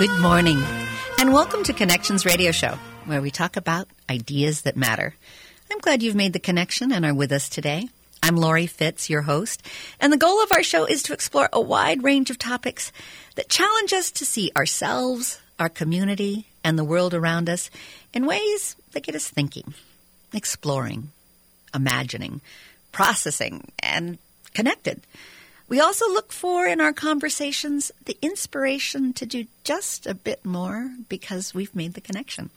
Good morning, and welcome to Connections Radio Show, where we talk about ideas that matter. I'm glad you've made the connection and are with us today. I'm Lori Fitz, your host, and the goal of our show is to explore a wide range of topics that challenge us to see ourselves, our community, and the world around us in ways that get us thinking, exploring, imagining, processing, and connected. We also look for in our conversations the inspiration to do just a bit more because we've made the connection.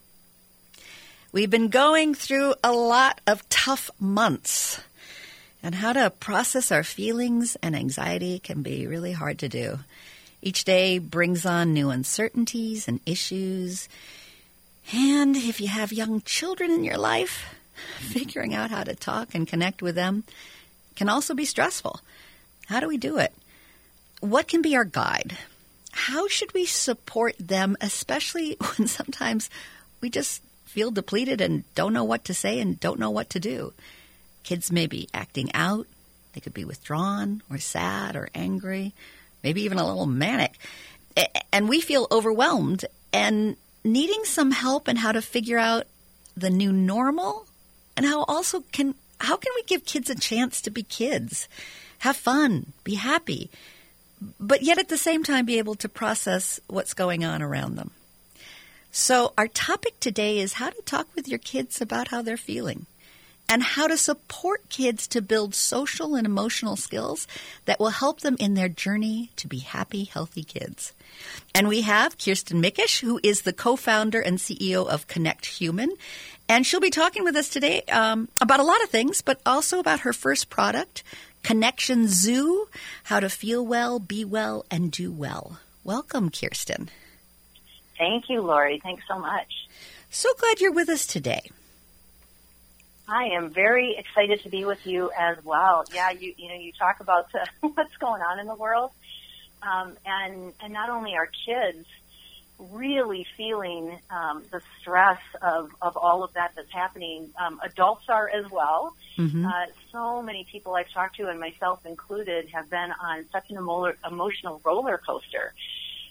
We've been going through a lot of tough months, and how to process our feelings and anxiety can be really hard to do. Each day brings on new uncertainties and issues. And if you have young children in your life, figuring out how to talk and connect with them can also be stressful. How do we do it? What can be our guide? How should we support them, especially when sometimes we just feel depleted and don't know what to say and don't know what to do? Kids may be acting out, they could be withdrawn or sad or angry, maybe even a little manic. And we feel overwhelmed and needing some help in how to figure out the new normal and how also can how can we give kids a chance to be kids? Have fun, be happy, but yet at the same time be able to process what's going on around them. So, our topic today is how to talk with your kids about how they're feeling and how to support kids to build social and emotional skills that will help them in their journey to be happy, healthy kids. And we have Kirsten Mickish, who is the co founder and CEO of Connect Human. And she'll be talking with us today um, about a lot of things, but also about her first product, Connection Zoo How to Feel Well, Be Well, and Do Well. Welcome, Kirsten. Thank you, Lori. Thanks so much. So glad you're with us today. I am very excited to be with you as well. Yeah, you you know you talk about uh, what's going on in the world, um, and and not only our kids, really feeling um, the stress of, of all of that that's happening. Um, adults are as well. Mm-hmm. Uh, so many people I've talked to, and myself included, have been on such an emotional roller coaster.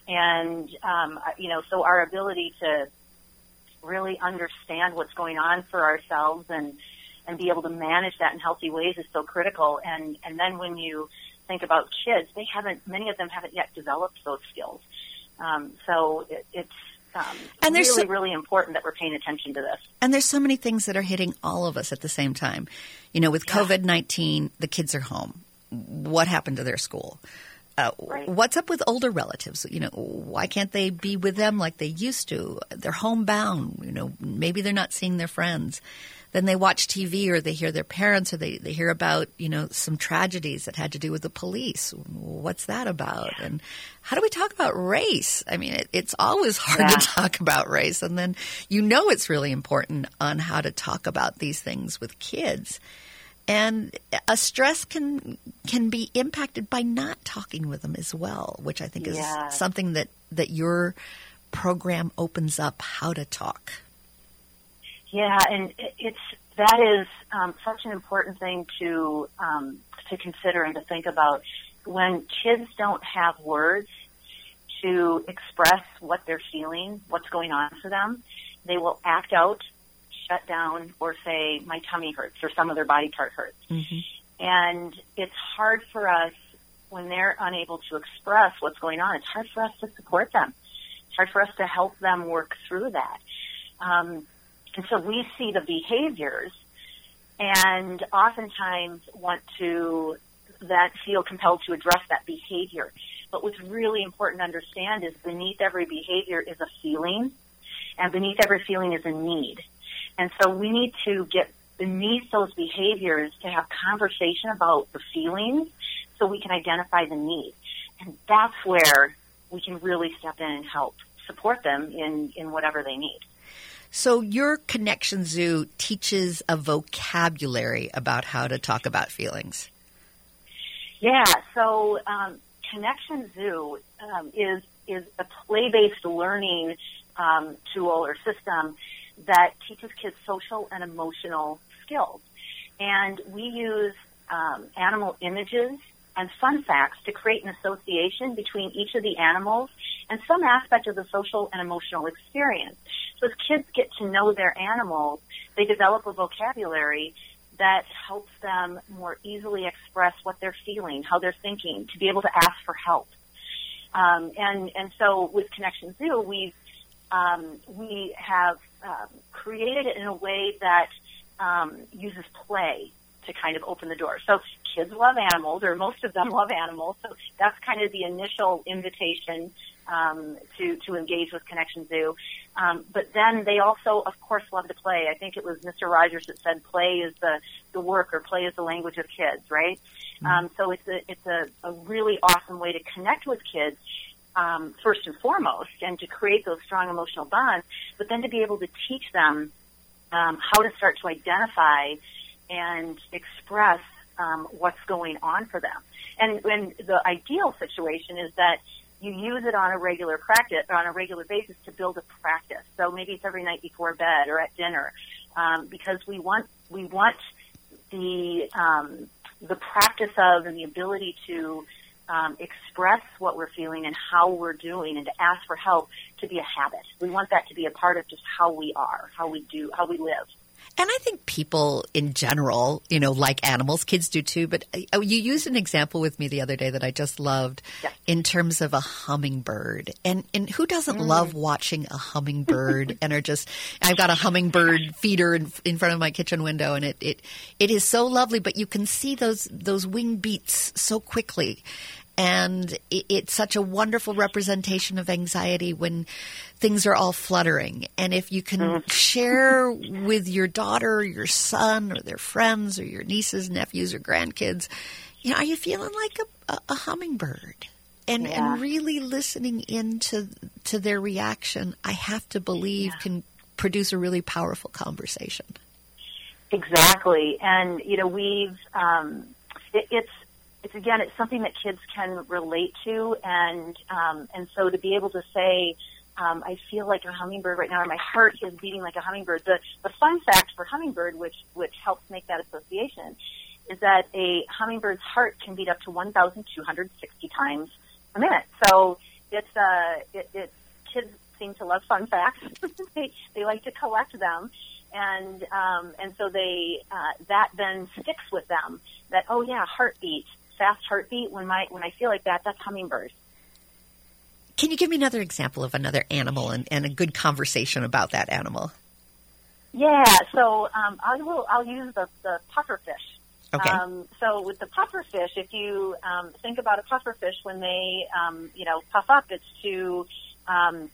And, um, you know, so our ability to really understand what's going on for ourselves and, and be able to manage that in healthy ways is so critical. And, and then when you think about kids, they haven't, many of them haven't yet developed those skills. Um, so it, it's um, and there's really, so, really important that we're paying attention to this. And there's so many things that are hitting all of us at the same time. You know, with yeah. COVID 19, the kids are home. What happened to their school? Uh, right. What's up with older relatives? You know, why can't they be with them like they used to? They're homebound. You know, maybe they're not seeing their friends then they watch TV or they hear their parents or they, they hear about, you know, some tragedies that had to do with the police. What's that about? Yeah. And how do we talk about race? I mean, it, it's always hard yeah. to talk about race. And then you know it's really important on how to talk about these things with kids. And a stress can can be impacted by not talking with them as well, which I think is yeah. something that, that your program opens up how to talk. Yeah, and it's that is um, such an important thing to um, to consider and to think about. When kids don't have words to express what they're feeling, what's going on for them, they will act out, shut down, or say, "My tummy hurts," or some other body part hurts. Mm-hmm. And it's hard for us when they're unable to express what's going on. It's hard for us to support them. It's hard for us to help them work through that. Um, and so we see the behaviors and oftentimes want to that feel compelled to address that behavior. But what's really important to understand is beneath every behavior is a feeling and beneath every feeling is a need. And so we need to get beneath those behaviors to have conversation about the feelings so we can identify the need. And that's where we can really step in and help support them in, in whatever they need. So your Connection Zoo teaches a vocabulary about how to talk about feelings. Yeah. So um, Connection Zoo um, is is a play based learning um, tool or system that teaches kids social and emotional skills, and we use um, animal images and fun facts to create an association between each of the animals and some aspect of the social and emotional experience. So as kids get to know their animals, they develop a vocabulary that helps them more easily express what they're feeling, how they're thinking, to be able to ask for help. Um, and and so with Connection Zoo, we've um, we have um, created it in a way that um, uses play to kind of open the door. So kids love animals, or most of them love animals. So that's kind of the initial invitation um, to to engage with Connection Zoo. Um, but then they also, of course, love to play. I think it was Mr. Rogers that said, "Play is the the work, or play is the language of kids." Right. Mm-hmm. Um, so it's a it's a, a really awesome way to connect with kids. Um, first and foremost, and to create those strong emotional bonds, but then to be able to teach them um, how to start to identify and express um, what's going on for them. And, the ideal situation is that you use it on a regular practice, on a regular basis to build a practice. So maybe it's every night before bed or at dinner, um, because we want we want the um, the practice of and the ability to um, express what we're feeling and how we're doing, and to ask for help to be a habit. We want that to be a part of just how we are, how we do, how we live. And I think people in general, you know, like animals, kids do too. But uh, you used an example with me the other day that I just loved in terms of a hummingbird. And, and who doesn't mm. love watching a hummingbird and are just, I've got a hummingbird feeder in, in front of my kitchen window and it, it, it is so lovely, but you can see those, those wing beats so quickly and it's such a wonderful representation of anxiety when things are all fluttering. And if you can mm. share with your daughter or your son or their friends or your nieces, nephews, or grandkids, you know, are you feeling like a, a, a hummingbird? And, yeah. and really listening into to their reaction, I have to believe yeah. can produce a really powerful conversation. Exactly, and you know we've um, it, it's it's again, it's something that kids can relate to, and um, and so to be able to say, um, I feel like a hummingbird right now, or my heart is beating like a hummingbird. The the fun fact for hummingbird, which which helps make that association, is that a hummingbird's heart can beat up to 1,260 times a minute. So it's uh, it, it kids seem to love fun facts. they they like to collect them, and um, and so they uh, that then sticks with them. That oh yeah, heartbeat fast heartbeat when my when I feel like that, that's hummingbirds. Can you give me another example of another animal and, and a good conversation about that animal? Yeah, so um, I will. I'll use the the pufferfish. Okay. Um, so with the pufferfish, if you um, think about a pufferfish when they, um, you know, puff up, it's to um,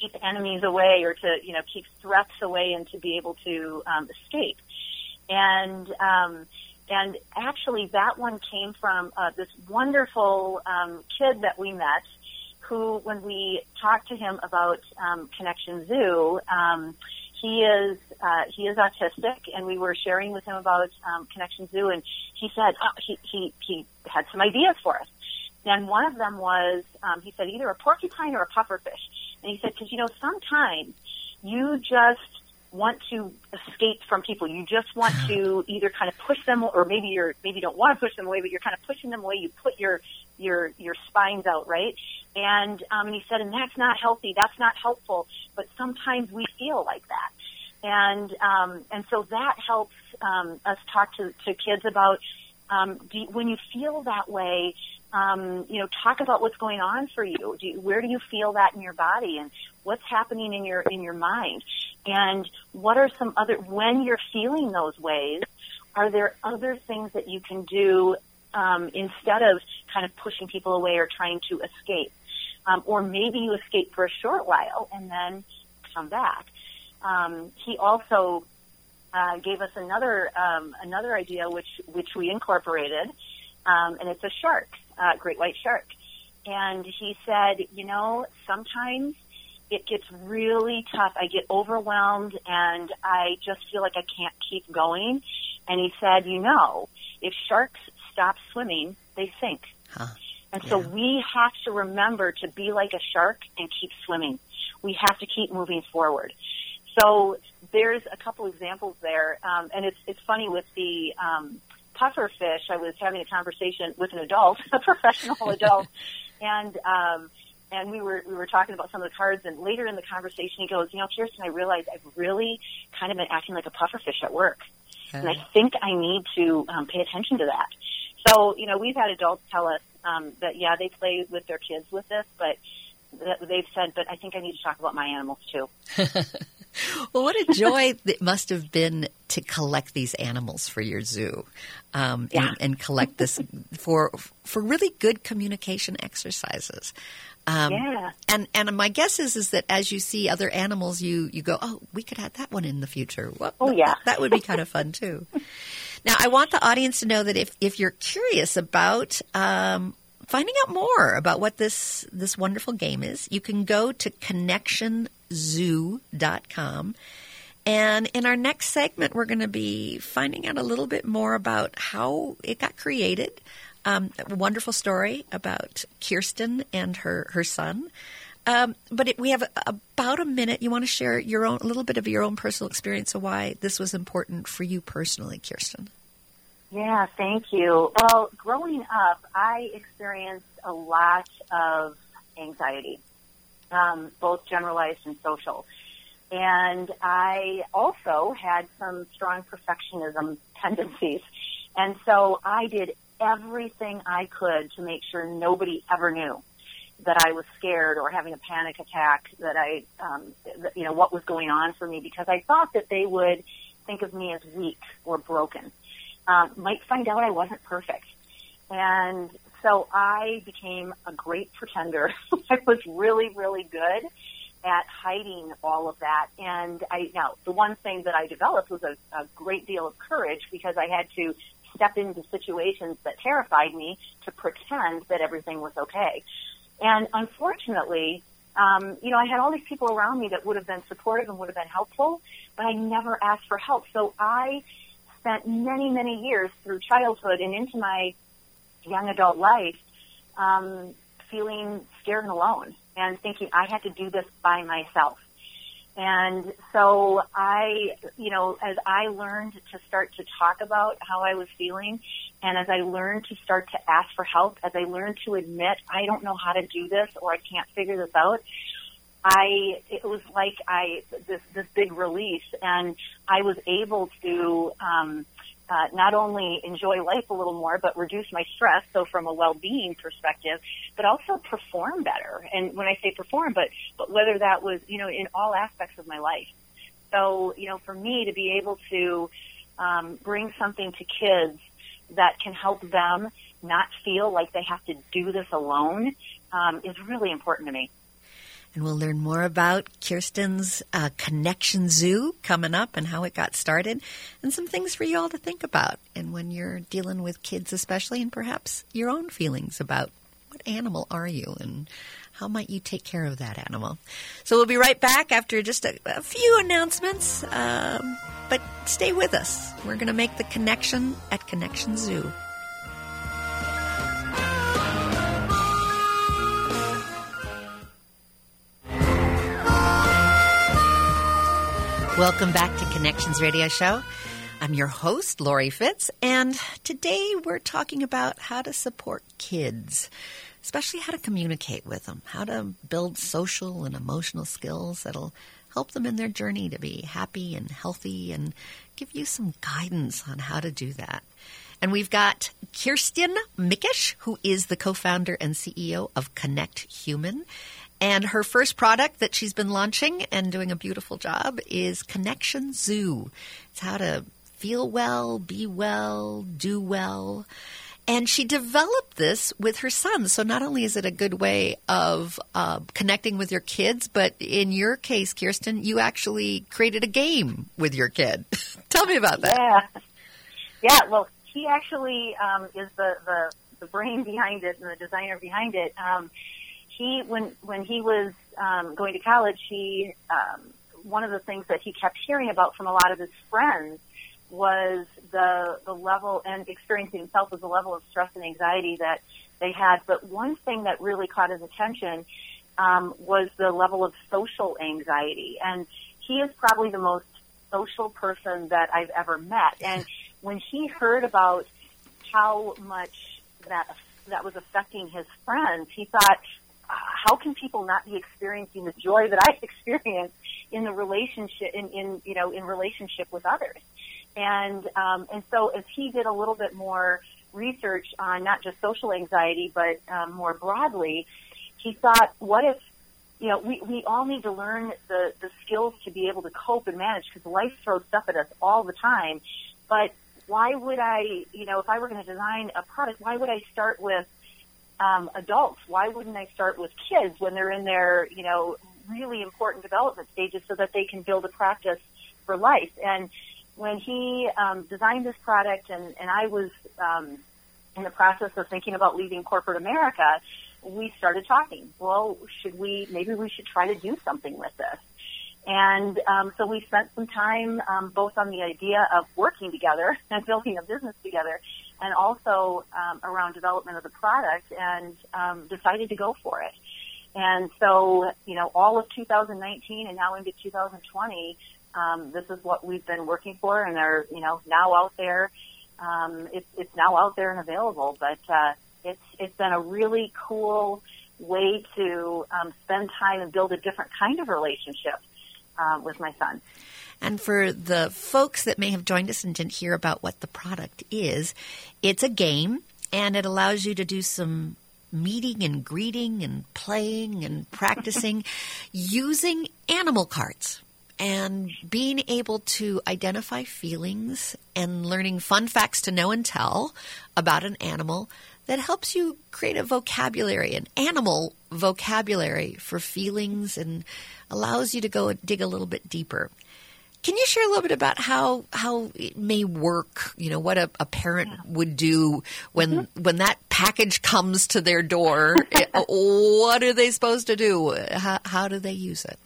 keep enemies away or to, you know, keep threats away and to be able to um, escape. And um, and actually, that one came from uh, this wonderful um, kid that we met, who, when we talked to him about um, Connection Zoo, um, he is uh, he is autistic, and we were sharing with him about um, Connection Zoo, and he said oh, he he he had some ideas for us. And one of them was um, he said either a porcupine or a pufferfish, and he said because you know sometimes you just want to escape from people. You just want to either kind of push them, or maybe you're maybe you don't want to push them away, but you're kind of pushing them away. You put your your your spines out, right? And um, and he said, and that's not healthy. That's not helpful. But sometimes we feel like that, and um, and so that helps um, us talk to to kids about um, do, when you feel that way um, you know, talk about what's going on for you. Do you. Where do you feel that in your body, and what's happening in your in your mind, and what are some other when you're feeling those ways? Are there other things that you can do um, instead of kind of pushing people away or trying to escape? Um, or maybe you escape for a short while and then come back. Um, he also uh, gave us another um, another idea, which which we incorporated, um, and it's a shark uh, great white shark. And he said, you know, sometimes it gets really tough. I get overwhelmed and I just feel like I can't keep going. And he said, you know, if sharks stop swimming, they sink. Huh. And yeah. so we have to remember to be like a shark and keep swimming. We have to keep moving forward. So there's a couple examples there, um, and it's it's funny with the um, puffer fish, I was having a conversation with an adult, a professional adult, and um, and we were we were talking about some of the cards. And later in the conversation, he goes, "You know, Kirsten, I realized I've really kind of been acting like a puffer fish at work, okay. and I think I need to um, pay attention to that." So, you know, we've had adults tell us um, that yeah, they play with their kids with this, but they've said, but I think I need to talk about my animals too. well, what a joy it must have been to collect these animals for your zoo, um, yeah. and, and, collect this for for really good communication exercises. Um, yeah. And and my guess is is that as you see other animals, you you go, oh, we could have that one in the future. Well, oh yeah, that, that would be kind of fun too. now, I want the audience to know that if if you're curious about um, finding out more about what this this wonderful game is, you can go to connectionzoo.com. And in our next segment, we're going to be finding out a little bit more about how it got created. Um, a wonderful story about Kirsten and her, her son. Um, but it, we have about a minute. You want to share your own, a little bit of your own personal experience of why this was important for you personally, Kirsten. Yeah, thank you. Well, growing up, I experienced a lot of anxiety, um, both generalized and social. And I also had some strong perfectionism tendencies. And so I did everything I could to make sure nobody ever knew that I was scared or having a panic attack, that I, um, you know, what was going on for me because I thought that they would think of me as weak or broken um, might find out I wasn't perfect. And so I became a great pretender. I was really, really good at hiding all of that. And I now the one thing that I developed was a, a great deal of courage because I had to step into situations that terrified me to pretend that everything was okay. And unfortunately, um, you know, I had all these people around me that would have been supportive and would have been helpful, but I never asked for help. So I spent many, many years through childhood and into my young adult life um, feeling scared and alone and thinking I had to do this by myself. And so I, you know, as I learned to start to talk about how I was feeling, and as I learned to start to ask for help, as I learned to admit I don't know how to do this or I can't figure this out, I it was like I this this big release, and I was able to um, uh, not only enjoy life a little more, but reduce my stress. So from a well-being perspective, but also perform better. And when I say perform, but but whether that was you know in all aspects of my life. So you know, for me to be able to um, bring something to kids that can help them not feel like they have to do this alone um, is really important to me. And we'll learn more about Kirsten's uh, Connection Zoo coming up and how it got started, and some things for you all to think about. And when you're dealing with kids, especially, and perhaps your own feelings about what animal are you and how might you take care of that animal. So we'll be right back after just a, a few announcements. Um, but stay with us. We're going to make the connection at Connection Zoo. Welcome back to Connections Radio Show. I'm your host, Lori Fitz, and today we're talking about how to support kids, especially how to communicate with them, how to build social and emotional skills that'll help them in their journey to be happy and healthy and give you some guidance on how to do that. And we've got Kirsten Mickish, who is the co founder and CEO of Connect Human. And her first product that she's been launching and doing a beautiful job is Connection Zoo. It's how to feel well, be well, do well. And she developed this with her son. So not only is it a good way of uh, connecting with your kids, but in your case, Kirsten, you actually created a game with your kid. Tell me about that. Yeah. Yeah. Well, he actually um, is the, the, the brain behind it and the designer behind it. Um, he when when he was um, going to college, he um, one of the things that he kept hearing about from a lot of his friends was the the level and experiencing himself was the level of stress and anxiety that they had. But one thing that really caught his attention um, was the level of social anxiety, and he is probably the most social person that I've ever met. And when he heard about how much that that was affecting his friends, he thought, how can people not be experiencing the joy that I experience in the relationship in, in you know in relationship with others? And um, and so as he did a little bit more research on not just social anxiety but um, more broadly, he thought, what if you know, we, we all need to learn the, the skills to be able to cope and manage because life throws stuff at us all the time. But why would I, you know, if I were going to design a product, why would I start with um, adults? Why wouldn't I start with kids when they're in their, you know, really important development stages so that they can build a practice for life? And when he um, designed this product and, and I was um, in the process of thinking about leaving corporate America, we started talking. Well, should we, maybe we should try to do something with this. And um, so we spent some time um, both on the idea of working together and building a business together, and also um, around development of the product, and um, decided to go for it. And so, you know, all of 2019 and now into 2020, um, this is what we've been working for, and are you know now out there. Um, it's it's now out there and available, but uh, it's it's been a really cool way to um, spend time and build a different kind of relationship uh, with my son. And for the folks that may have joined us and didn't hear about what the product is, it's a game and it allows you to do some meeting and greeting and playing and practicing using animal cards and being able to identify feelings and learning fun facts to know and tell about an animal that helps you create a vocabulary, an animal vocabulary for feelings and allows you to go dig a little bit deeper. Can you share a little bit about how how it may work? You know what a, a parent yeah. would do when mm-hmm. when that package comes to their door. what are they supposed to do? How, how do they use it?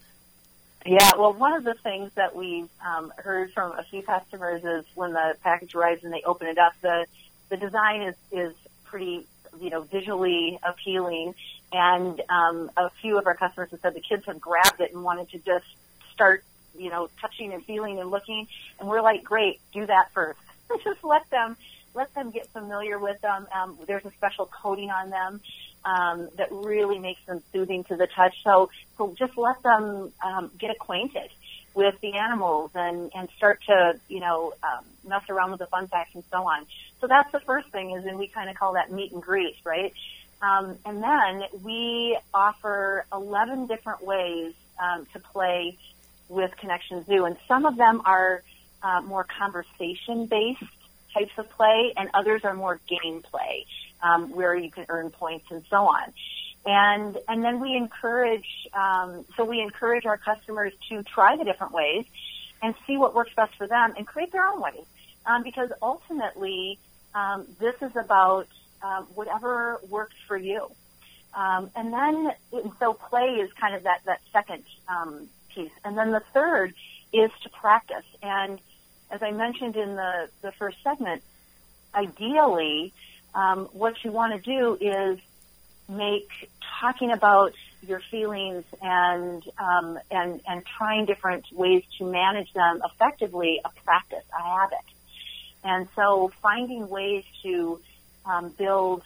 Yeah, well, one of the things that we've um, heard from a few customers is when the package arrives and they open it up, the the design is is pretty, you know, visually appealing. And um, a few of our customers have said the kids have grabbed it and wanted to just start, you know, touching and feeling and looking. And we're like, great, do that first. just let them let them get familiar with them. Um, there's a special coating on them um, that really makes them soothing to the touch. So, so just let them um, get acquainted with the animals and, and start to, you know, um, mess around with the fun facts and so on. So that's the first thing is, and we kind of call that meet and greet, right? Um, and then we offer 11 different ways um, to play with Connection Zoo, and some of them are uh, more conversation-based types of play, and others are more game play, um, where you can earn points and so on and and then we encourage um, so we encourage our customers to try the different ways and see what works best for them and create their own way. um, because ultimately um, this is about um, whatever works for you. Um, and then so play is kind of that that second um, piece. And then the third is to practice. And as I mentioned in the the first segment ideally what you want to do is make talking about your feelings and um, and and trying different ways to manage them effectively a practice, a habit. And so, finding ways to um, build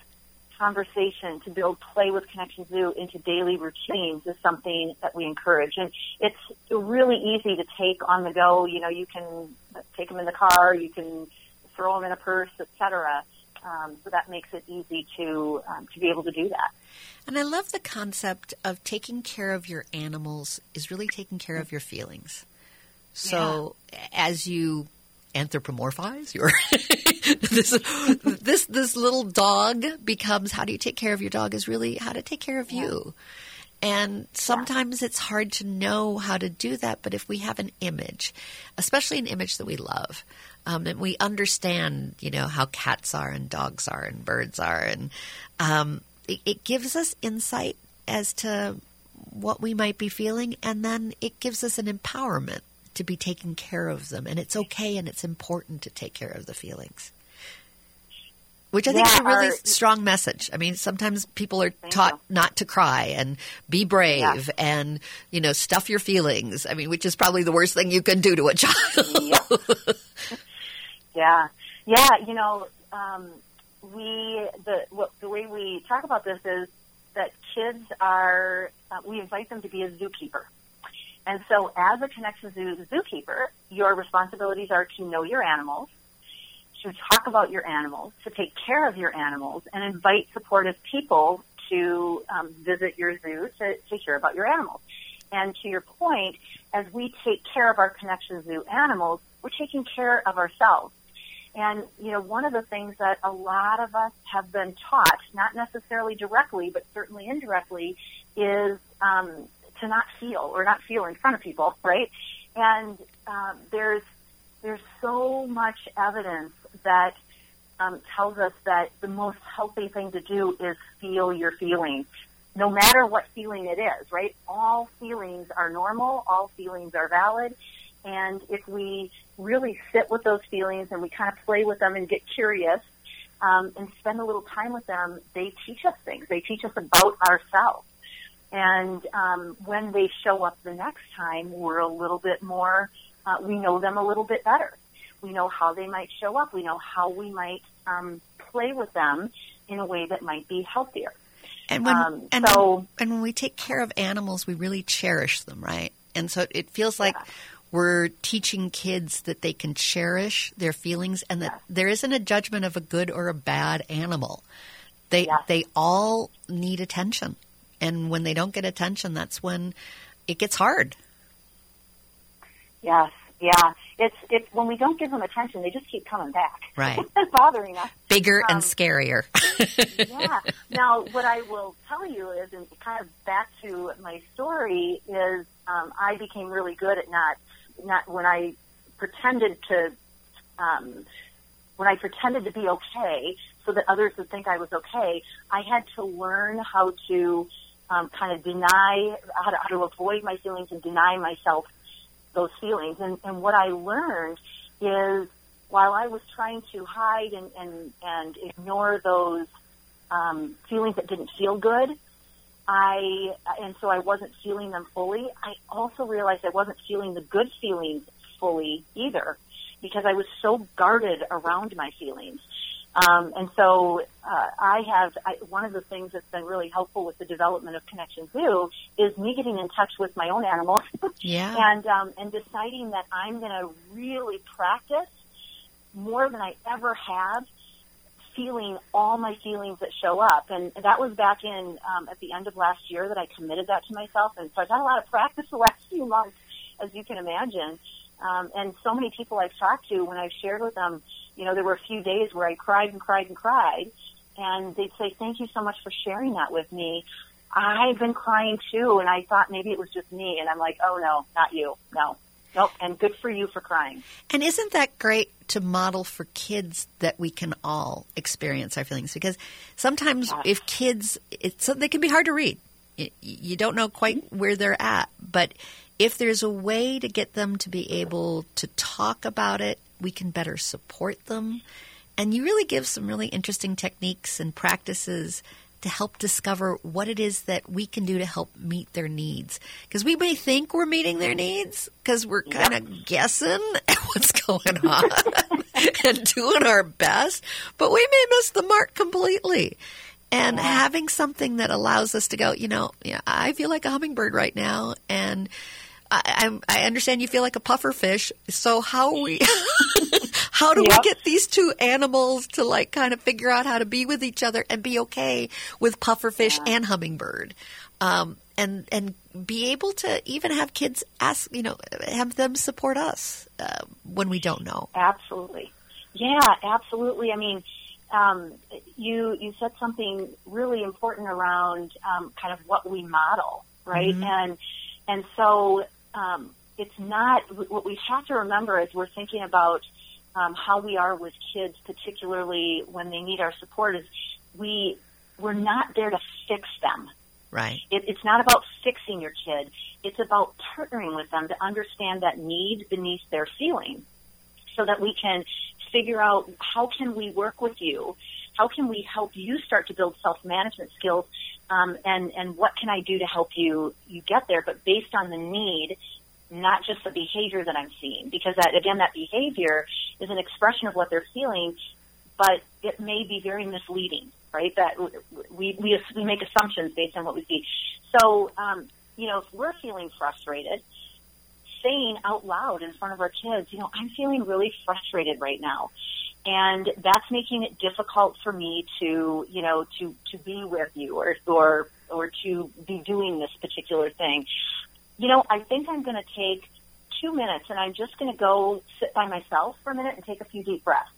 conversation, to build play with Connection Zoo into daily routines is something that we encourage. And it's really easy to take on the go. You know, you can take them in the car, you can throw them in a purse, etc. Um, so that makes it easy to um, to be able to do that. And I love the concept of taking care of your animals is really taking care of your feelings. So yeah. as you anthropomorphize your this this this little dog becomes how do you take care of your dog is really how to take care of yeah. you. And sometimes it's hard to know how to do that, but if we have an image, especially an image that we love, um, and we understand, you know, how cats are and dogs are and birds are, and um, it, it gives us insight as to what we might be feeling, and then it gives us an empowerment to be taking care of them. And it's okay and it's important to take care of the feelings. Which I think yeah, is a really our, strong message. I mean, sometimes people are taught you. not to cry and be brave yeah. and, you know, stuff your feelings. I mean, which is probably the worst thing you can do to a child. yeah. yeah. Yeah. You know, um, we the what, the way we talk about this is that kids are uh, we invite them to be a zookeeper. And so as a Connection Zoo zookeeper, your responsibilities are to know your animals, to talk about your animals, to take care of your animals, and invite supportive people to um, visit your zoo to, to hear about your animals. And to your point, as we take care of our Connection Zoo animals, we're taking care of ourselves. And, you know, one of the things that a lot of us have been taught, not necessarily directly, but certainly indirectly, is um, to not feel or not feel in front of people, right? And um, there's there's so much evidence that um, tells us that the most healthy thing to do is feel your feelings, no matter what feeling it is, right? All feelings are normal, all feelings are valid, and if we really sit with those feelings and we kind of play with them and get curious um, and spend a little time with them, they teach us things. They teach us about ourselves. And um, when they show up the next time, we're a little bit more, uh, we know them a little bit better. We know how they might show up. We know how we might um, play with them in a way that might be healthier. And when um, and, so, and when we take care of animals, we really cherish them, right? And so it feels like yeah we're teaching kids that they can cherish their feelings and that there isn't a judgment of a good or a bad animal. They yeah. they all need attention. And when they don't get attention, that's when it gets hard. Yes, yeah. It's it when we don't give them attention, they just keep coming back. Right. bothering us. Bigger um, and scarier. yeah. Now, what I will tell you is, and kind of back to my story, is um, I became really good at not not when I pretended to um, when I pretended to be okay so that others would think I was okay, I had to learn how to um, kind of deny how to, how to avoid my feelings and deny myself those feelings. And, and what I learned is while I was trying to hide and, and, and ignore those um, feelings that didn't feel good, I and so I wasn't feeling them fully. I also realized I wasn't feeling the good feelings fully either because I was so guarded around my feelings. Um, and so uh, I have I, one of the things that's been really helpful with the development of Connection Zoo is me getting in touch with my own animals, yeah, and um, and deciding that I'm going to really practice more than I ever have feeling all my feelings that show up. And that was back in um, at the end of last year that I committed that to myself. And so I've had a lot of practice the last few months, as you can imagine. Um, and so many people I've talked to, when I've shared with them, you know, there were a few days where I cried and cried and cried, and they'd say, "Thank you so much for sharing that with me." I've been crying too, and I thought maybe it was just me, and I'm like, "Oh no, not you, no." Nope, and good for you for crying. And isn't that great to model for kids that we can all experience our feelings? Because sometimes if kids, it's they can be hard to read. You don't know quite mm-hmm. where they're at, but if there's a way to get them to be able to talk about it, we can better support them. And you really give some really interesting techniques and practices to help discover what it is that we can do to help meet their needs. Because we may think we're meeting their needs because we're kind of yep. guessing at what's going on and doing our best, but we may miss the mark completely. And having something that allows us to go, you know, yeah, I feel like a hummingbird right now, and I, I, understand you feel like a puffer fish. So how we how do yep. we get these two animals to like kind of figure out how to be with each other and be okay with pufferfish yeah. and hummingbird? Um, and and be able to even have kids ask, you know, have them support us uh, when we don't know. Absolutely, yeah, absolutely. I mean, um, you you said something really important around um, kind of what we model, right? Mm-hmm. And and so um, it's not what we have to remember is we're thinking about um, how we are with kids, particularly when they need our support, is we we're not there to fix them. Right. It, it's not about fixing your kid. It's about partnering with them to understand that need beneath their feeling, so that we can figure out how can we work with you, how can we help you start to build self management skills, um, and and what can I do to help you you get there, but based on the need not just the behavior that I'm seeing, because that again, that behavior is an expression of what they're feeling, but it may be very misleading, right? That we, we, we make assumptions based on what we see. So, um, you know, if we're feeling frustrated, saying out loud in front of our kids, you know, I'm feeling really frustrated right now. And that's making it difficult for me to, you know, to, to be with you or, or, or to be doing this particular thing. You know, I think I'm going to take two minutes and I'm just going to go sit by myself for a minute and take a few deep breaths.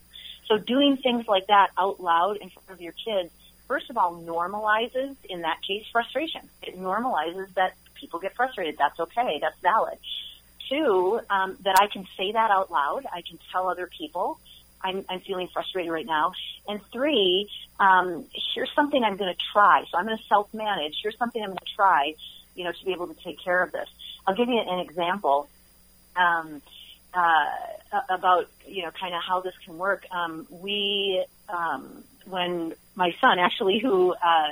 So doing things like that out loud in front of your kids, first of all, normalizes, in that case, frustration. It normalizes that people get frustrated. That's okay. That's valid. Two, um, that I can say that out loud. I can tell other people I'm, I'm feeling frustrated right now. And three, um, here's something I'm going to try. So I'm going to self-manage. Here's something I'm going to try, you know, to be able to take care of this. I'll give you an example. Um, uh, about you know kind of how this can work. Um, we um, when my son actually who uh,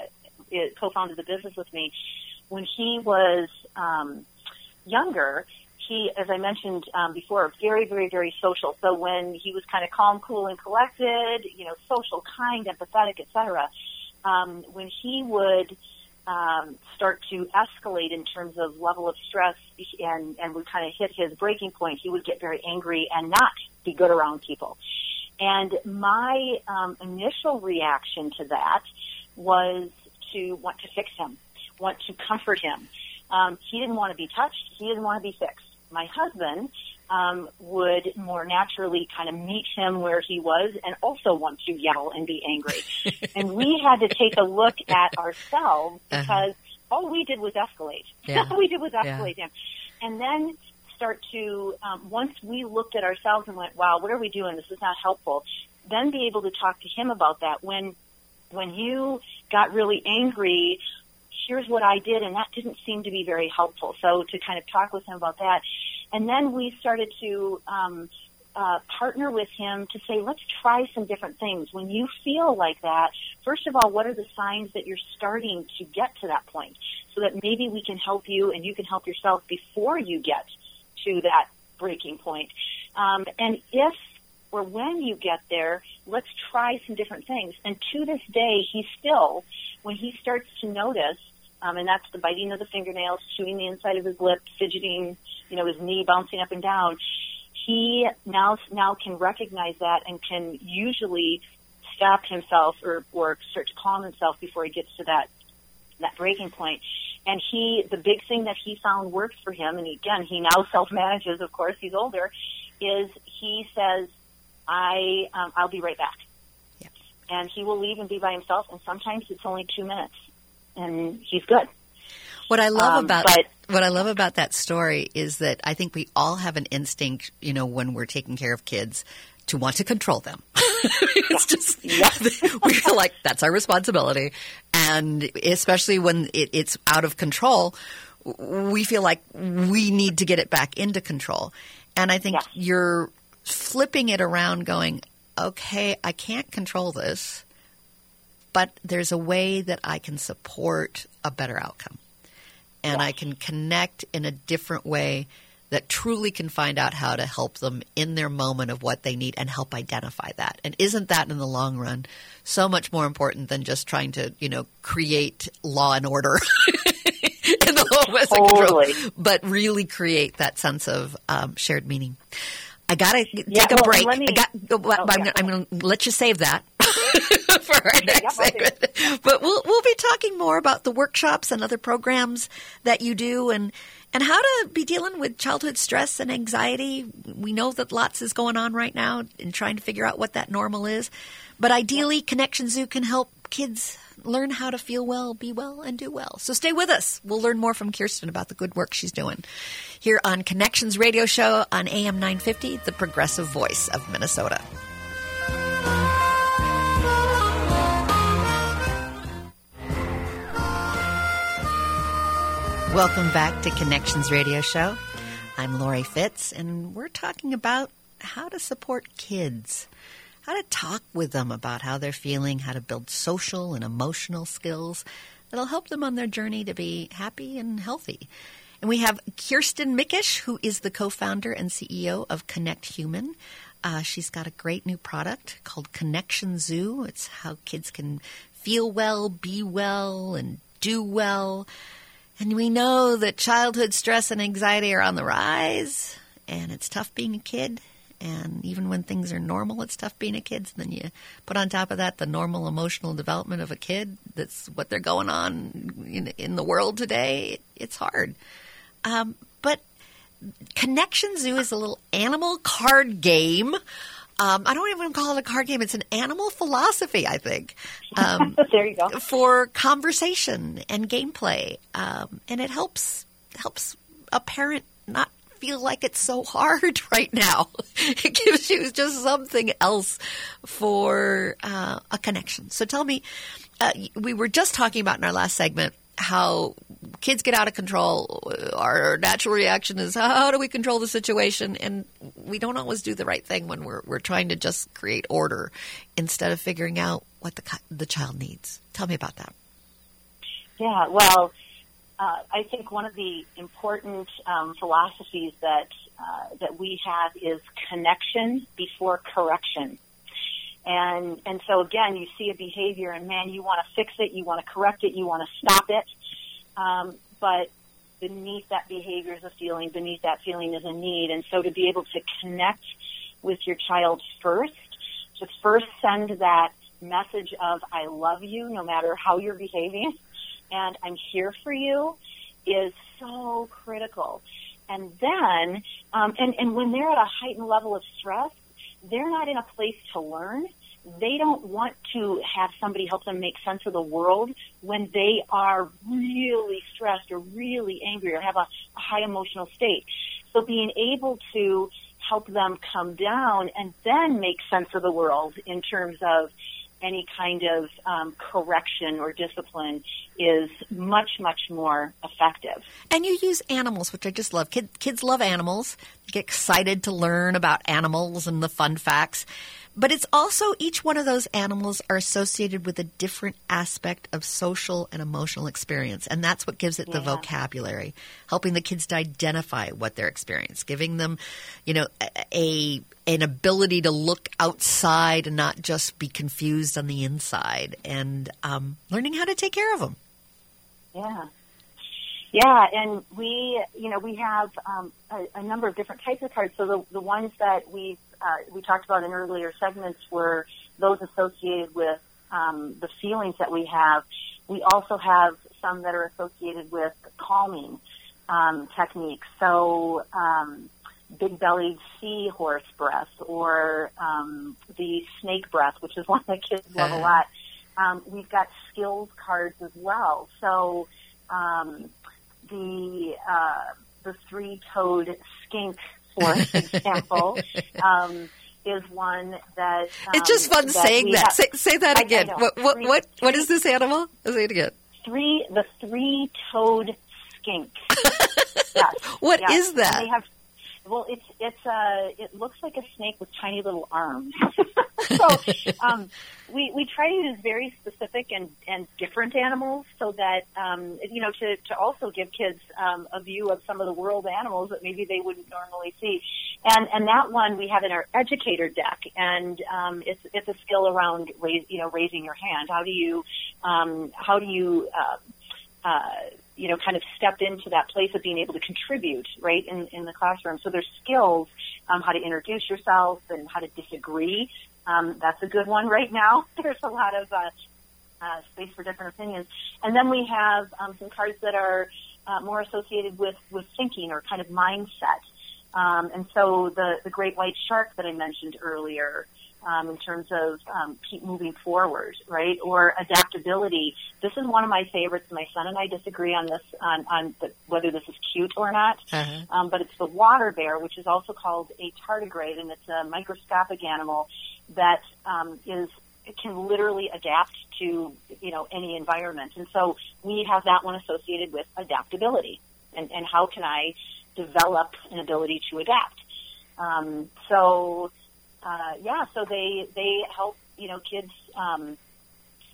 co-founded the business with me when he was um, younger. He, as I mentioned um, before, very, very, very social. So when he was kind of calm, cool, and collected, you know, social, kind, empathetic, etc. Um, when he would um, start to escalate in terms of level of stress and, and would kind of hit his breaking point, he would get very angry and not be good around people. And my um, initial reaction to that was to want to fix him, want to comfort him. Um, he didn't want to be touched. He didn't want to be fixed. My husband um, would more naturally kind of meet him where he was and also want to yell and be angry. and we had to take a look at ourselves uh-huh. because uh-huh. all we did was escalate. Yeah. all we did was escalate yeah. him. And then start to, um, once we looked at ourselves and went, wow, what are we doing? This is not helpful. Then be able to talk to him about that. When, when you got really angry, here's what I did, and that didn't seem to be very helpful. So to kind of talk with him about that. And then we started to um, uh, partner with him to say, let's try some different things. When you feel like that, first of all, what are the signs that you're starting to get to that point so that maybe we can help you and you can help yourself before you get to that breaking point. Um, and if or when you get there, let's try some different things. And to this day, he still, when he starts to notice um, and that's the biting of the fingernails, chewing the inside of his lip, fidgeting, you know, his knee bouncing up and down. He now now can recognize that and can usually stop himself or or start to calm himself before he gets to that that breaking point. And he, the big thing that he found worked for him, and again, he now self manages. Of course, he's older. Is he says, "I um, I'll be right back," yeah. and he will leave and be by himself. And sometimes it's only two minutes and he's good. What I love um, about but, what I love about that story is that I think we all have an instinct, you know, when we're taking care of kids to want to control them. it's just we feel like that's our responsibility, and especially when it, it's out of control, we feel like we need to get it back into control. And I think you're flipping it around, going, "Okay, I can't control this." But there's a way that I can support a better outcome. And I can connect in a different way that truly can find out how to help them in their moment of what they need and help identify that. And isn't that in the long run so much more important than just trying to, you know, create law and order in the whole totally. control, but really create that sense of um, shared meaning. I gotta take yeah, a well, break. Me, I got, oh, I'm, yeah. I'm going to let you save that for our next segment. But we'll we'll be talking more about the workshops and other programs that you do and and how to be dealing with childhood stress and anxiety. We know that lots is going on right now in trying to figure out what that normal is. But ideally, Connection Zoo can help kids learn how to feel well, be well, and do well. So stay with us. We'll learn more from Kirsten about the good work she's doing here on Connections Radio Show on AM 950, the progressive voice of Minnesota. Welcome back to Connections Radio Show. I'm Lori Fitz, and we're talking about how to support kids, how to talk with them about how they're feeling, how to build social and emotional skills that'll help them on their journey to be happy and healthy. And we have Kirsten Mickish, who is the co founder and CEO of Connect Human. Uh, she's got a great new product called Connection Zoo. It's how kids can feel well, be well, and do well. And we know that childhood stress and anxiety are on the rise, and it's tough being a kid. And even when things are normal, it's tough being a kid. So then you put on top of that the normal emotional development of a kid. That's what they're going on in, in the world today. It's hard. Um, but Connection Zoo is a little animal card game. Um, I don't even call it a card game. It's an animal philosophy, I think. Um, there you go. For conversation and gameplay, um, and it helps helps a parent not feel like it's so hard right now. it gives you just something else for uh, a connection. So tell me, uh, we were just talking about in our last segment how kids get out of control. Our natural reaction is how do we control the situation? And we don't always do the right thing when we're we're trying to just create order instead of figuring out what the the child needs. Tell me about that. Yeah, well, uh, I think one of the important um, philosophies that uh, that we have is connection before correction. And and so again, you see a behavior, and man, you want to fix it, you want to correct it, you want to stop it. Um, but beneath that behavior is a feeling, beneath that feeling is a need. And so to be able to connect with your child first, to first send that message of I love you no matter how you're behaving and I'm here for you is so critical. And then, um, and, and when they're at a heightened level of stress, they're not in a place to learn they don't want to have somebody help them make sense of the world when they are really stressed or really angry or have a, a high emotional state. So being able to help them come down and then make sense of the world in terms of any kind of um, correction or discipline is much, much more effective. And you use animals, which I just love. Kid, kids love animals, get excited to learn about animals and the fun facts. But it's also each one of those animals are associated with a different aspect of social and emotional experience. And that's what gives it yeah. the vocabulary, helping the kids to identify what they're experiencing, giving them, you know, a, an ability to look outside and not just be confused on the inside and um, learning how to take care of them. Yeah. Yeah, and we, you know, we have um, a, a, number of different types of cards. So the, the ones that we uh, we talked about in earlier segments were those associated with um, the feelings that we have. We also have some that are associated with calming um, techniques. So um, big bellied seahorse breath or um, the snake breath, which is one that kids love a uh-huh. lot. Um, we've got skills cards as well. So um, the uh, the three toed skink, for example, um, is one that um, it's just fun saying that. Have, say, say, that again. what what three, what, what is this animal? Say it again. Three the three toed skink. yes. What yes. is that? And they have well, it's it's uh it looks like a snake with tiny little arms. so um, we we try to use very specific and and different animals so that um, you know to to also give kids um, a view of some of the world animals that maybe they wouldn't normally see. And and that one we have in our educator deck, and um, it's it's a skill around raise you know raising your hand. How do you um, how do you uh, uh, you know, kind of step into that place of being able to contribute, right, in, in the classroom. So there's skills, um, how to introduce yourself and how to disagree. Um, that's a good one right now. There's a lot of uh, uh, space for different opinions. And then we have um, some cards that are uh, more associated with, with thinking or kind of mindset. Um, and so the, the great white shark that I mentioned earlier, um, in terms of um, keep moving forward, right? Or adaptability. This is one of my favorites. My son and I disagree on this, on, on the, whether this is cute or not. Uh-huh. Um, but it's the water bear, which is also called a tardigrade, and it's a microscopic animal that um, is can literally adapt to you know any environment. And so we have that one associated with adaptability, and, and how can I develop an ability to adapt. Um, so uh, yeah, so they they help you know kids um,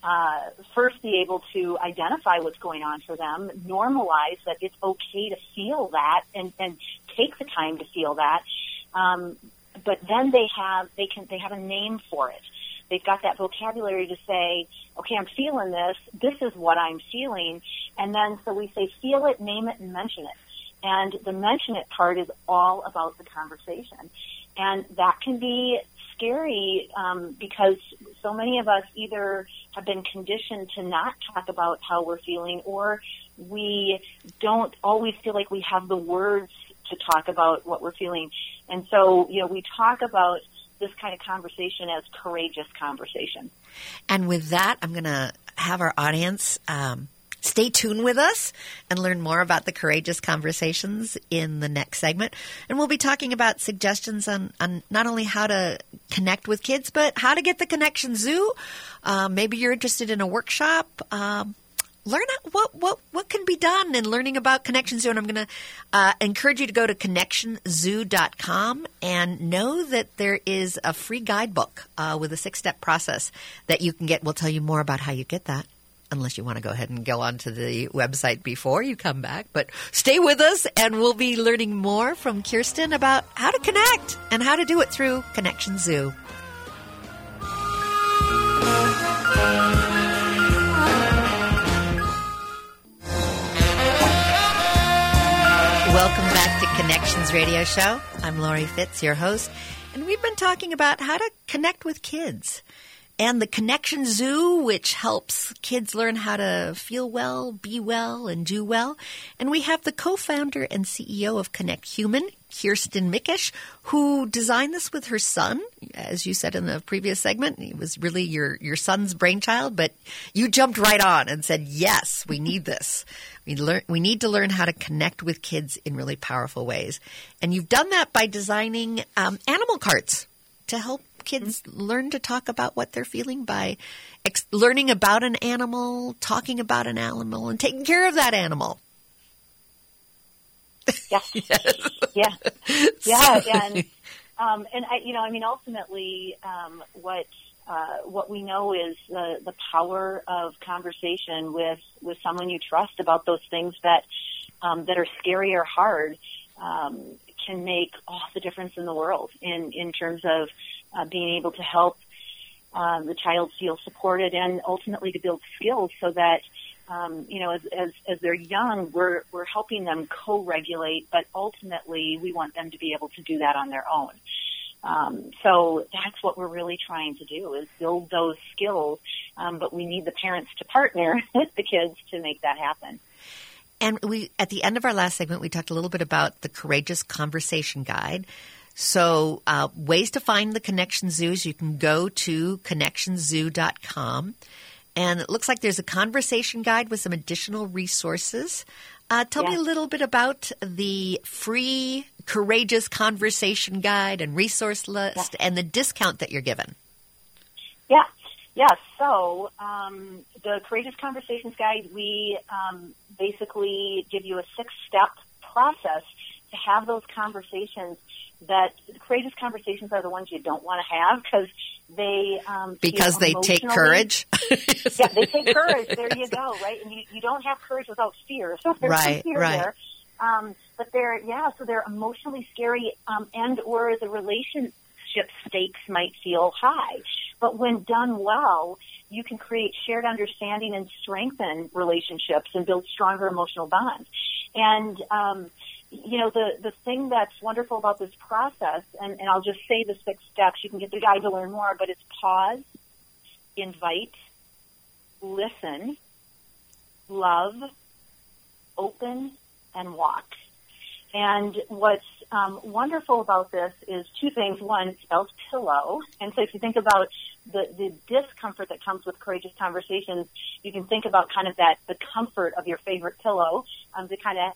uh, first be able to identify what's going on for them, normalize that it's okay to feel that, and and take the time to feel that. Um, but then they have they can they have a name for it. They've got that vocabulary to say, okay, I'm feeling this. This is what I'm feeling. And then so we say, feel it, name it, and mention it. And the mention it part is all about the conversation. And that can be scary um, because so many of us either have been conditioned to not talk about how we're feeling or we don't always feel like we have the words to talk about what we're feeling. And so, you know, we talk about this kind of conversation as courageous conversation. And with that, I'm going to have our audience um, stay tuned with us and learn more about the courageous conversations in the next segment. And we'll be talking about suggestions on, on not only how to connect with kids, but how to get the connection zoo. Uh, maybe you're interested in a workshop. Um, learn what what what can be done in learning about Connection Zoo. And I'm going to uh, encourage you to go to connectionzoo.com and know that there is a free guidebook uh, with a six step process that you can get. We'll tell you more about how you get that. Unless you want to go ahead and go onto the website before you come back. But stay with us and we'll be learning more from Kirsten about how to connect and how to do it through Connection Zoo. Welcome back to Connections Radio Show. I'm Lori Fitz, your host, and we've been talking about how to connect with kids and the Connection Zoo, which helps kids learn how to feel well, be well, and do well. And we have the co-founder and CEO of Connect Human, Kirsten Mickish, who designed this with her son. As you said in the previous segment, it was really your, your son's brainchild, but you jumped right on and said, yes, we need this. We learn, we need to learn how to connect with kids in really powerful ways. And you've done that by designing um, animal carts to help kids learn to talk about what they're feeling by ex- learning about an animal, talking about an animal, and taking care of that animal. Yes. yes. Yeah. Yeah. And, um, and I, you know, I mean, ultimately, um, what, uh, what we know is the, the power of conversation with, with someone you trust about those things that, um, that are scary or hard, um, can make all the difference in the world in, in terms of, uh, being able to help, um, the child feel supported and ultimately to build skills so that, um, you know, as, as, as they're young, we're, we're helping them co-regulate, but ultimately we want them to be able to do that on their own. Um, so that's what we're really trying to do is build those skills. Um, but we need the parents to partner with the kids to make that happen. And we, at the end of our last segment, we talked a little bit about the Courageous Conversation Guide. So, uh, ways to find the Connection Zoos, you can go to connectionzoo.com. And it looks like there's a conversation guide with some additional resources. Uh, tell yeah. me a little bit about the free Courageous Conversation Guide and resource list yeah. and the discount that you're given. Yeah, yeah. So um, the Courageous Conversations Guide, we um, basically give you a six-step process to have those conversations that courageous conversations are the ones you don't want to have because they um, because they take courage. yeah, they take courage. There you go. Right, and you, you don't have courage without fear. So there's right, fear right. there. Um, but they're yeah, so they're emotionally scary, um, and or the relationship stakes might feel high. But when done well, you can create shared understanding and strengthen relationships and build stronger emotional bonds. And um, you know, the, the thing that's wonderful about this process, and, and I'll just say the six steps, you can get the guide to learn more, but it's pause, invite, listen, love, open, and walk. And what's um, wonderful about this is two things. One, spells pillow. And so if you think about the, the discomfort that comes with courageous conversations, you can think about kind of that, the comfort of your favorite pillow um, to kind of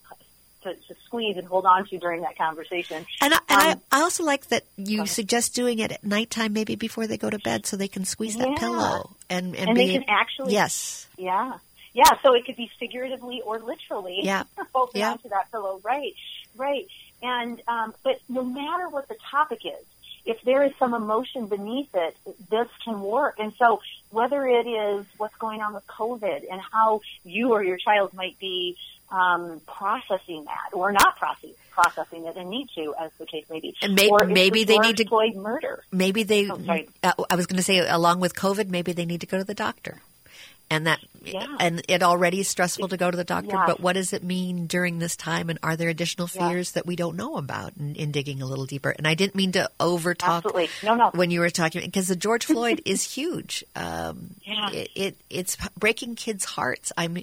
to, to squeeze and hold on to during that conversation. And, I, and um, I, I, also like that you suggest doing it at nighttime, maybe before they go to bed, so they can squeeze yeah. that pillow and and, and be, they can actually yes, yeah, yeah. So it could be figuratively or literally. Yeah, holding yeah. onto that pillow. Right, right. And um, but no matter what the topic is, if there is some emotion beneath it, this can work. And so whether it is what's going on with COVID and how you or your child might be um, processing that or not process, processing it and need to, as the case may be. And may, maybe they need to avoid murder. Maybe they. Oh, uh, I was going to say, along with COVID, maybe they need to go to the doctor. And that, yeah. and it already is stressful to go to the doctor. Yes. But what does it mean during this time? And are there additional Yes. fears that we don't know about in, in digging a little deeper? And I didn't mean to over talk Absolutely. No, no. when you were talking because the George Floyd is huge. Um, Yeah. it, it it's breaking kids' hearts. I'm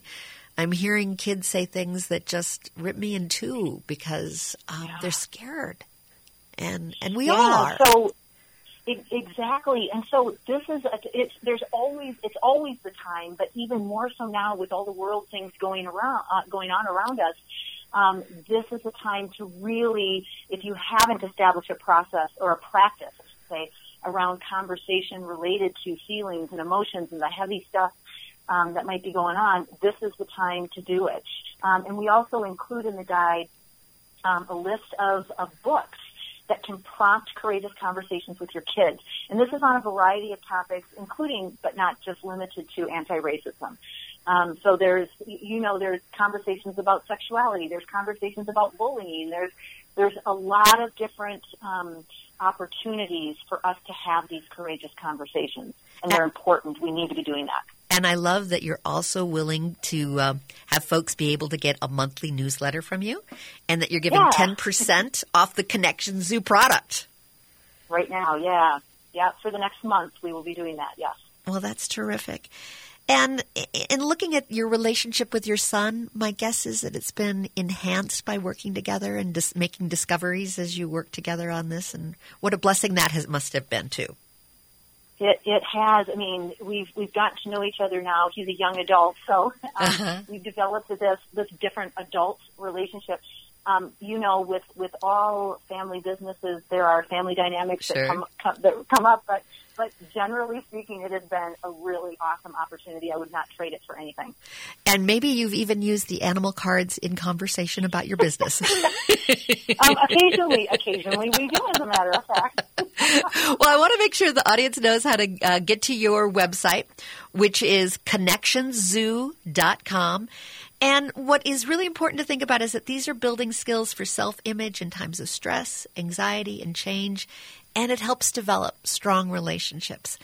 I'm hearing kids say things that just rip me in two because um, Yeah. they're scared, and and we yeah, all are. So e- exactly, and so this is a, it's there's always it's always the time, but even more so now with all the world things going around uh, going on around us. Um, this is a time to really, if you haven't established a process or a practice, say, around conversation related to feelings and emotions and the heavy stuff um, that might be going on, this is the time to do it. Um, and we also include in the guide um, a list of, of books that can prompt courageous conversations with your kids. And this is on a variety of topics, including, but not just limited to, anti-racism. Um, so there's, you know, there's conversations about sexuality. There's conversations about bullying. There's, there's a lot of different um, opportunities for us to have these courageous conversations, and they're important. We need to be doing that. And I love that you're also willing to um, have folks be able to get a monthly newsletter from you, and that you're giving Yeah. ten percent off the Connection Zoo product. Right now, yeah, yeah. For the next month, we will be doing that. Yes. Well, that's terrific. And in looking at your relationship with your son, my guess is that it's been enhanced by working together and dis- making discoveries as you work together on this. And what a blessing that has must have been too. It it has. I mean, we've we've gotten to know each other now. He's a young adult, so um, Uh-huh. we've developed this this different adult relationship. Um, you know, with with all family businesses, there are family dynamics Sure. that come, come that come up, but but generally speaking, it has been a really awesome opportunity. I would not trade it for anything. And maybe you've even used the animal cards in conversation about your business. Um, occasionally, occasionally we do, as a matter of fact. well, I want to make sure the audience knows how to uh, get to your website, which is connectionzoo.com. And what is really important to think about is that these are building skills for self image in times of stress, anxiety, and change, and it helps develop strong relationships.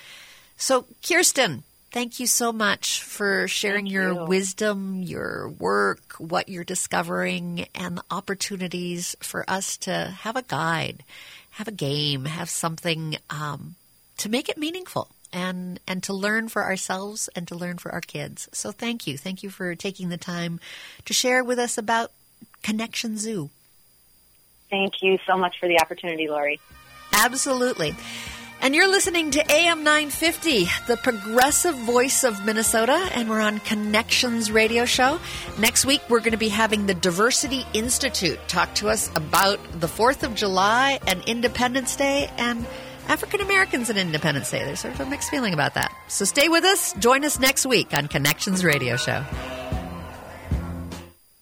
So, Kirsten, thank you so much for sharing Thank your you. wisdom, your work, what you're discovering, and the opportunities for us to have a guide, have a game, have something um, to make it meaningful and and to learn for ourselves and to learn for our kids. So thank you, thank you for taking the time to share with us about Connection Zoo. Thank you so much for the opportunity, Lori. Absolutely. And you're listening to AM 950, the progressive voice of Minnesota, and we're on Connections Radio Show. Next week, we're going to be having the Diversity Institute talk to us about the 4th of July and Independence Day and African Americans and Independence Day. There's sort of a mixed feeling about that. So stay with us. Join us next week on Connections Radio Show.